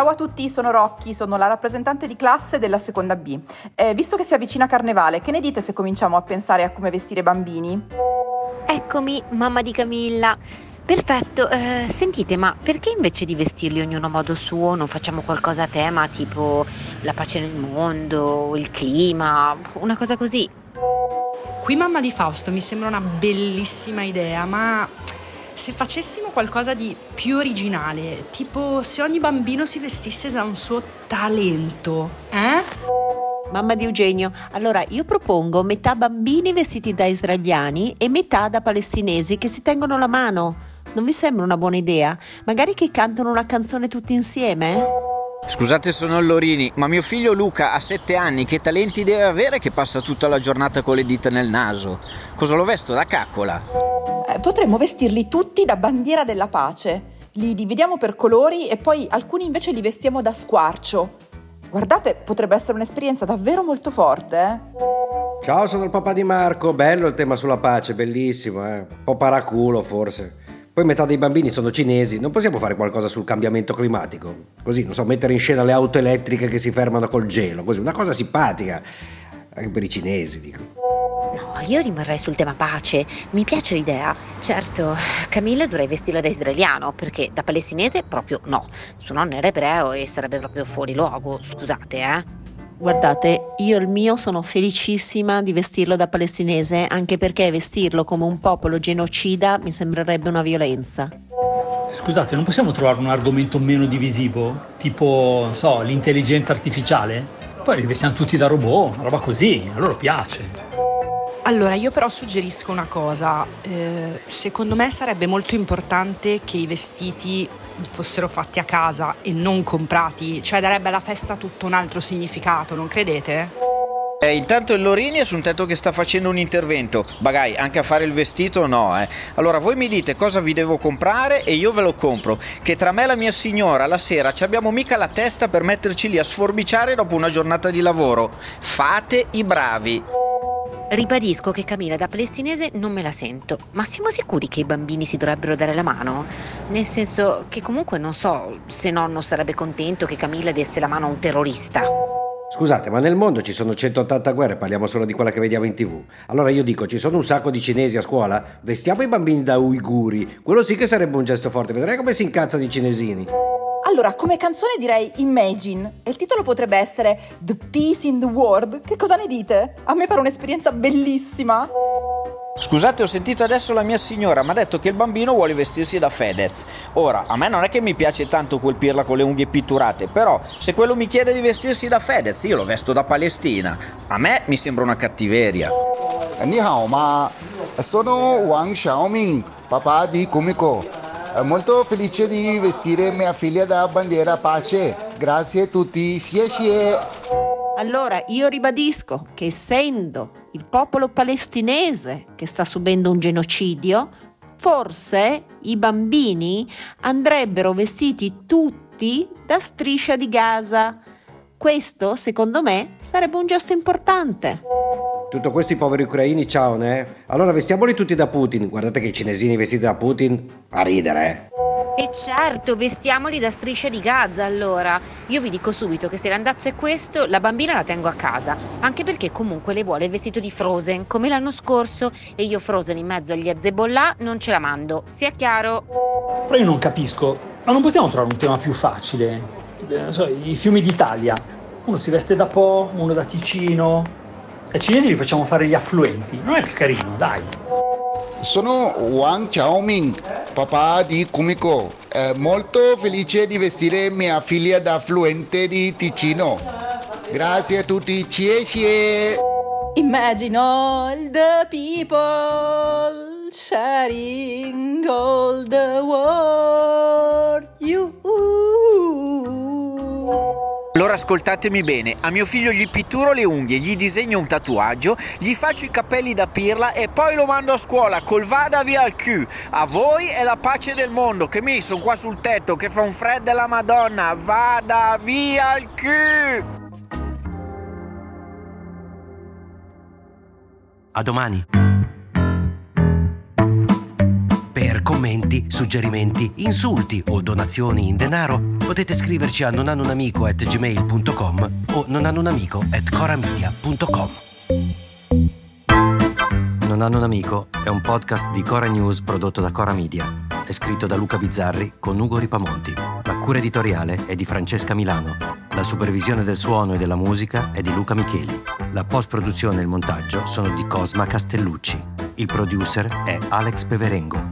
Ciao a tutti, sono Rocchi, sono la rappresentante di classe della seconda B. Eh, visto che si avvicina Carnevale, che ne dite se cominciamo a pensare a come vestire i bambini? Eccomi, mamma di Camilla. Perfetto, eh, sentite, ma perché invece di vestirli ognuno a modo suo non facciamo qualcosa a tema, tipo la pace nel mondo, il clima, una cosa così? Qui mamma di Fausto mi sembra una bellissima idea, ma se facessimo qualcosa di più originale, tipo se ogni bambino si vestisse da un suo talento, eh? Mamma di Eugenio, allora io propongo metà bambini vestiti da israeliani e metà da palestinesi che si tengono la mano. Non vi sembra una buona idea? Magari che cantano una canzone tutti insieme? Scusate, sono Lorini, ma mio figlio Luca ha sette anni, che talenti deve avere che passa tutta la giornata con le dita nel naso? Cosa lo vesto da caccola? Eh, potremmo vestirli tutti da bandiera della pace. Li dividiamo per colori e poi alcuni invece li vestiamo da squarcio. Guardate, potrebbe essere un'esperienza davvero molto forte, eh? Ciao, sono il papà di Marco. Bello il tema sulla pace, bellissimo, eh? Un po' paraculo forse. Poi metà dei bambini sono cinesi, non possiamo fare qualcosa sul cambiamento climatico? Così, non so, mettere in scena le auto elettriche che si fermano col gelo, così, una cosa simpatica. Anche per i cinesi, dico. No, io rimarrei sul tema pace. Mi piace l'idea. Certo, Camilla dovrei vestirla da israeliano, perché da palestinese proprio no. Suo nonno era ebreo e sarebbe proprio fuori luogo, scusate, eh. Guardate, io il mio sono felicissima di vestirlo da palestinese, anche perché vestirlo come un popolo genocida mi sembrerebbe una violenza. Scusate, non possiamo trovare un argomento meno divisivo? Tipo, non so, l'intelligenza artificiale? Poi li vestiamo tutti da robot, una roba così, a loro piace. Allora, io però suggerisco una cosa. Eh, secondo me sarebbe molto importante che i vestiti fossero fatti a casa e non comprati, cioè darebbe alla festa tutto un altro significato, non credete? Eh, intanto il Lorini è su un tetto che sta facendo un intervento. Magari anche a fare il vestito no, eh. Allora voi mi dite cosa vi devo comprare e io ve lo compro. Che tra me e la mia signora la sera ci abbiamo mica la testa per metterci lì a sforbiciare dopo una giornata di lavoro. Fate i bravi. Ribadisco che Camilla da palestinese non me la sento, ma siamo sicuri che i bambini si dovrebbero dare la mano? Nel senso che comunque non so se nonno sarebbe contento che Camilla desse la mano a un terrorista. Scusate, ma nel mondo ci sono 180 guerre, parliamo solo di quella che vediamo in tv. Allora io dico, ci sono un sacco di cinesi a scuola? Vestiamo i bambini da uiguri. Quello sì che sarebbe un gesto forte, vedrai come si incazzano i cinesini. Allora, come canzone direi Imagine e il titolo potrebbe essere The Peace in the World. Che cosa ne dite? A me pare un'esperienza bellissima. Scusate, ho sentito adesso la mia signora, mi ha detto che il bambino vuole vestirsi da Fedez. Ora, a me non è che mi piace tanto colpirla con le unghie pitturate, però se quello mi chiede di vestirsi da Fedez, io lo vesto da Palestina. A me mi sembra una cattiveria. Eh, Ni hao, ma sono Wang Xiaoming, papà di Kumiko. È molto felice di vestire mia figlia da bandiera pace. Grazie a tutti. Xie xie. Allora io ribadisco che essendo il popolo palestinese che sta subendo un genocidio, forse i bambini andrebbero vestiti tutti da striscia di Gaza. Questo, secondo me, sarebbe un gesto importante. Tutto questo i poveri ucraini, ciao, ne? Allora vestiamoli tutti da Putin. Guardate che i cinesini vestiti da Putin, a ridere, eh. E certo, vestiamoli da striscia di Gaza allora. Io vi dico subito che se l'andazzo è questo, la bambina la tengo a casa, anche perché comunque le vuole il vestito di Frozen, come l'anno scorso, e io Frozen in mezzo agli Azebollà non ce la mando, sia chiaro. Però io non capisco, ma non possiamo trovare un tema più facile? Eh, Non so, i fiumi d'Italia. Uno si veste da Po, uno da Ticino. Ai cinesi li facciamo fare gli affluenti, non è più carino, dai. Sono Wang Xiaoming, papà di Kumiko. Eh, molto felice di vestire mia figlia da affluente di Ticino. Grazie a tutti, cie cie! Imagine all the people sharing all the world. You. Allora ascoltatemi bene, a mio figlio gli pitturo le unghie, gli disegno un tatuaggio, gli faccio i capelli da pirla e poi lo mando a scuola col vada via al Q. A voi è la pace del mondo, che mi sono qua sul tetto, che fa un freddo della madonna, vada via al Q. A domani. Commenti, suggerimenti, insulti o donazioni in denaro potete scriverci a nonanunamico@gmail.com o nonanunamico@coramedia.com. Non hanno un amico è un podcast di Cora News prodotto da Cora Media. È scritto da Luca Bizzarri con Ugo Ripamonti. La cura editoriale è di Francesca Milano. La supervisione del suono e della musica è di Luca Micheli. La post-produzione e il montaggio sono di Cosma Castellucci. Il producer è Alex Peverengo.